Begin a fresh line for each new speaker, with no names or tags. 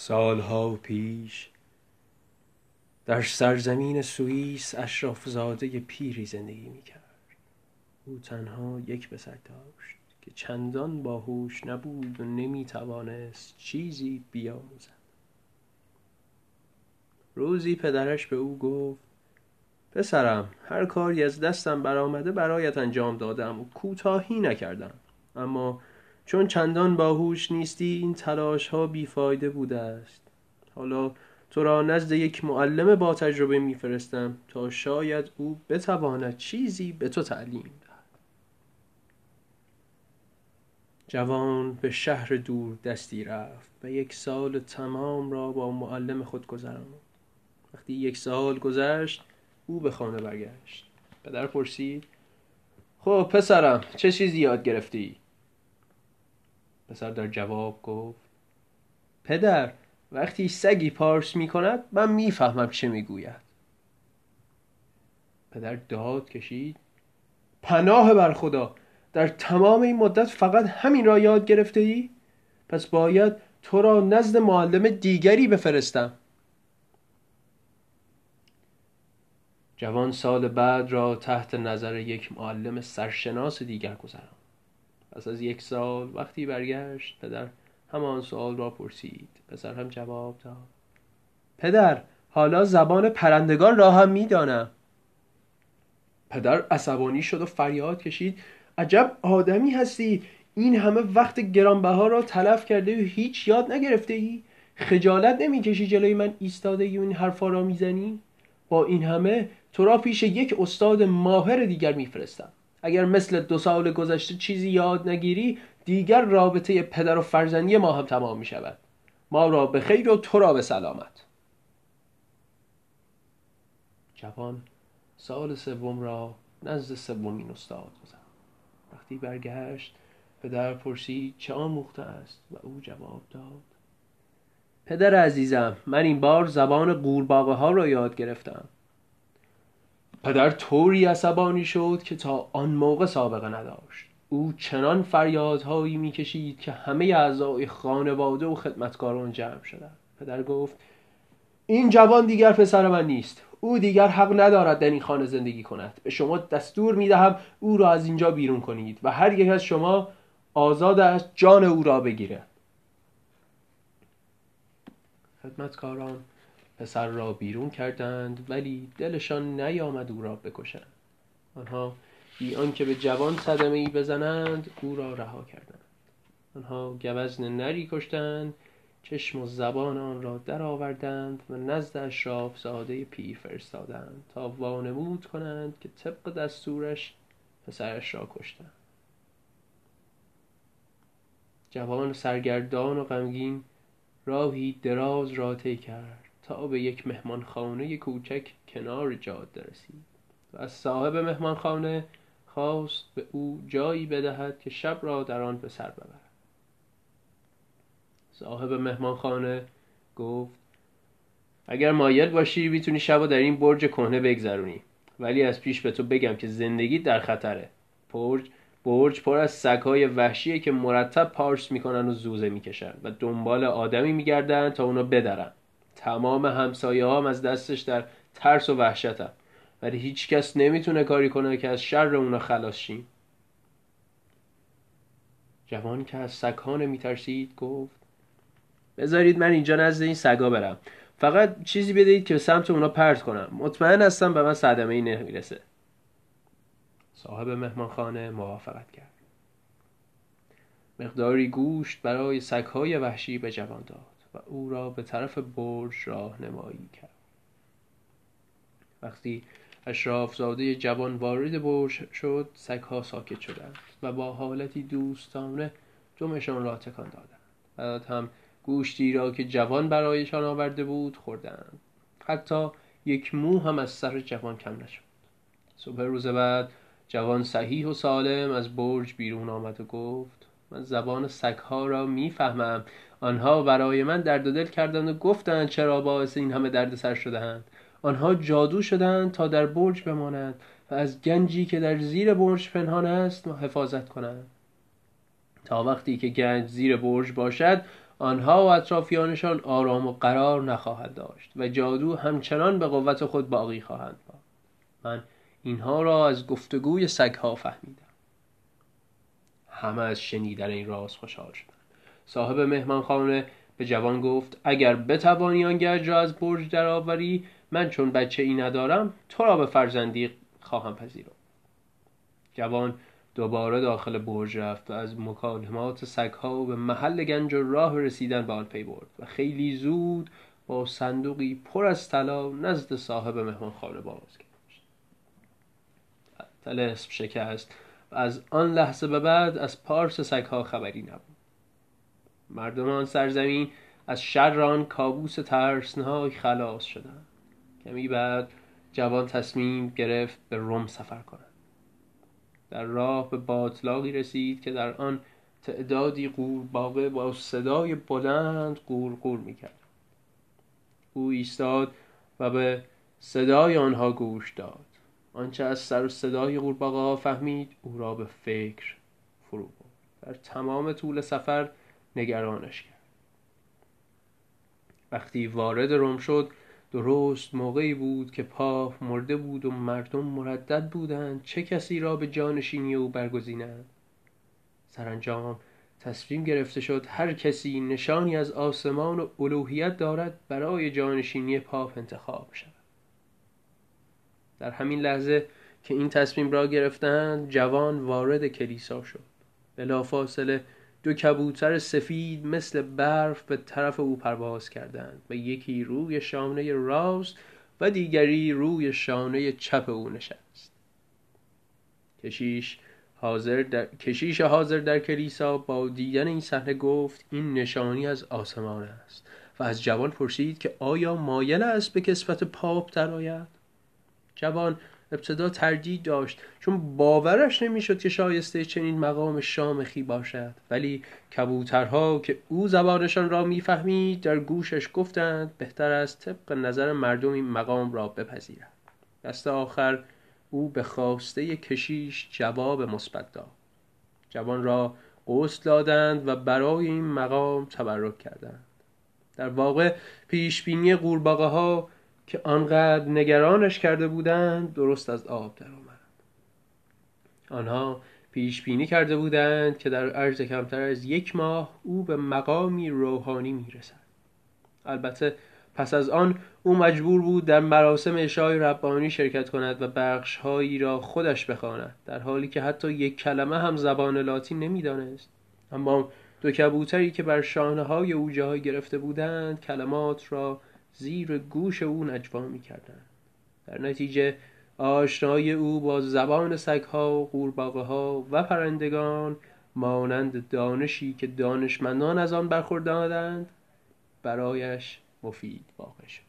سالها پیش در سرزمین سوئیس اشراف زاده پیری زندگی می‌کرد. او تنها یک پسر داشت که چندان باهوش نبود و نمی‌توانست چیزی بیاموزد. روزی پدرش به او گفت پسرم هر کاری از دستم برآمده برایت انجام دادم و کوتاهی نکردم اما چون چندان باهوش نیستی این تلاش ها بیفایده بوده است حالا تو را نزد یک معلم با تجربه میفرستم تا شاید او بتواند چیزی به تو تعلیم دهد. جوان به شهر دور دستی رفت و یک سال تمام را با معلم خود گذراند. وقتی یک سال گذشت او به خانه برگشت پدر پرسید خب پسرم چه چیزی یاد گرفتی؟ پسر در جواب گفت پدر وقتی سگی پارس می کند من می‌فهمم چه می‌گوید. پدر داد کشید پناه بر خدا در تمام این مدت فقط همین را یاد گرفته ای؟ پس باید تو را نزد معلم دیگری بفرستم. جوان سال بعد را تحت نظر یک معلم سرشناس دیگر گذراند. پس از یک سال وقتی برگشت پدر همان سوال را پرسید. پسر هم جواب داد. پدر حالا زبان پرندگان را هم می‌دانم. پدر عصبانی شد و فریاد کشید. عجب آدمی هستی. این همه وقت گرانبها را تلف کرده و هیچ یاد نگرفته ای خجالت نمی‌کشی جلوی من ایستاده ای و این حرفا را می‌زنی؟ با این همه تو را پیش یک استاد ماهر دیگر میفرستم. اگر مثل دو سال گذشته چیزی یاد نگیری دیگر رابطه پدر و فرزندی ما هم تمام می شود ما را به خیر و تو را به سلامت. جوان سال سوم را نزد سومین استاد گذراند وقتی برگشت پدر پرسید چه آموخته است؟ و او جواب داد. پدر عزیزم من این بار زبان قورباغه ها را یاد گرفتم. پدر طوری عصبانی شد که تا آن موقع سابقه نداشت. او چنان فریادهایی می‌کشید که همه اعضای خانواده و خدمتکاران جمع شدند. پدر گفت این جوان دیگر پسر من نیست. او دیگر حق ندارد در این خانه زندگی کند. به شما دستور می‌دهم او را از اینجا بیرون کنید و هر یک از شما آزاد از جان او را بگیرد. خدمتکاران پسر را بیرون کردند ولی دلشان نیامد او را بکشند. آنها بی آنکه به جوان صدمه ای بزنند او را رها کردند. آنها گوزن نری کشتند چشم و زبان آن را درآوردند و نزد اشراف زاده پیر فرستادند تا وانمود کنند که طبق دستورش پسرش را کشتند. جوان سرگردان و غمگین راهی دراز را طی کرد. تا به یک مهمانخانه کوچک کنار جاده رسید. و از صاحب مهمانخانه خواست به او جایی بدهد که شب را در آن به سر ببرد. صاحب مهمانخانه گفت اگر مایل باشی می‌تونی شب در این برج کهنه بگذرونی. ولی از پیش به تو بگم که زندگی در خطره. برج برج پر از سگهای وحشیه که مرتب پارس می‌کنن و زوزه می‌کشن و دنبال آدمی میگردن تا اونو بدرن. تمام همسایه هم از دستش در ترس و وحشتم ولی هیچ کس نمی‌تونه کاری کنه که از شر اونا خلاص شیم. جوان که از سگها نمیترسید گفت بذارید من اینجا نزد این سگا برم. فقط چیزی بدهید که به سمت اونا پرت کنم. مطمئن هستم به من صدمه ای نمی‌رسه. صاحب مهمانخانه موافقت کرد. مقداری گوشت برای سگهای وحشی به جوان داد. او را به طرف برج راهنمایی کرد. وقتی اشراف زاده جوان وارد برج شد سگها ساکت شدند و با حالتی دوستانه دمشان را تکان دادند. بعد هم گوشتی را که جوان برایشان آورده بود خوردند. حتی یک مو هم از سر جوان کم نشد. صبح روز بعد جوان صحیح و سالم از برج بیرون آمد و گفت من زبان سگها را می‌فهمم. آنها برای من درد و دل کردند و گفتند چرا باعث این همه درد سر شدهاند. آنها جادو شدند تا در برج بمانند و از گنجی که در زیر برج پنهان است حفاظت کنند. تا وقتی که گنج زیر برج باشد آنها و اطرافیانشان آرام و قرار نخواهد داشت و جادو همچنان به قوت خود باقی خواهند بود من اینها را از گفتگوی سگها فهمیدم. همه از شنیدن این راز خوشحال شدند صاحب مهمانخانه به جوان گفت اگر بتوانی آن گنج را از برج درآوری من چون بچه ای ندارم تو را به فرزندی خواهم پذیرفت. جوان دوباره داخل برج رفت و از مکالمات سگها به محل گنج و راه رسیدن به آن پی برد و خیلی زود با صندوقی پر از طلا نزد صاحب مهمانخانه باز گشت. طلسم شکست. از آن لحظه به بعد از پارس سگها خبری نبود. مردم آن سرزمین از شر آن کابوس ترسناک خلاص شدند. کمی بعد جوان تصمیم گرفت به روم سفر کند. در راه به باطلاقی رسید که در آن تعدادی قورباغه با صدای بلند قورقور می‌کرد. او ایستاد و به صدای آنها گوش داد. آنچه از سر و صدای قورباغه فهمید او را به فکر فرو برد. در تمام طول سفر نگرانش کرد. وقتی وارد روم شد درست موقعی بود که پاپ مرده بود و مردم مردد بودند چه کسی را به جانشینی او برگزینند. سرانجام تصمیم گرفته شد هر کسی نشانی از آسمان و الوهیت دارد برای جانشینی پاپ انتخاب شود. در همین لحظه که این تصمیم را گرفتند جوان وارد کلیسا شد. بلافاصله دو کبوتر سفید مثل برف به طرف او پرواز کردند و یکی روی شانه راست و دیگری روی شانه چپ او نشست. کشیش حاضر در... کشیش حاضر در کلیسا با دیدن این صحنه گفت این نشانی از آسمان است. و از جوان پرسید که آیا مایل است به کسبت پاپ درآید جوان ابتدا تردید داشت چون باورش نمی‌شد که شایسته چنین مقام شامخی باشد. ولی کبوترها که او زبانشان را می‌فهمید در گوشش گفتند بهتر است طبق نظر مردم این مقام را بپذیرد دست آخر او به خواسته کشیش جواب مثبت داد. جوان را غسل دادند و برای این مقام تبرک کردند. در واقع پیشبینی قورباغه ها که آنقدر نگرانش کرده بودند درست از آب درآمد. آنها پیش بینی کرده بودند که در عرض کمتر از یک ماه او به مقامی روحانی می‌رسد. البته پس از آن او مجبور بود در مراسم اشای ربانی شرکت کند و بخشهایی را خودش بخواند در حالی که حتی یک کلمه هم زبان لاتین نمی‌دانست. اما دو کبوتری که بر شانه های او جای گرفته بودند کلمات را زیر گوش او نجوا می کردن. در نتیجه آشنایی او با زبان سگها قورباغه ها و پرندگان مانند دانشی که دانشمندان از آن برخوردارند برایش مفید واقع شد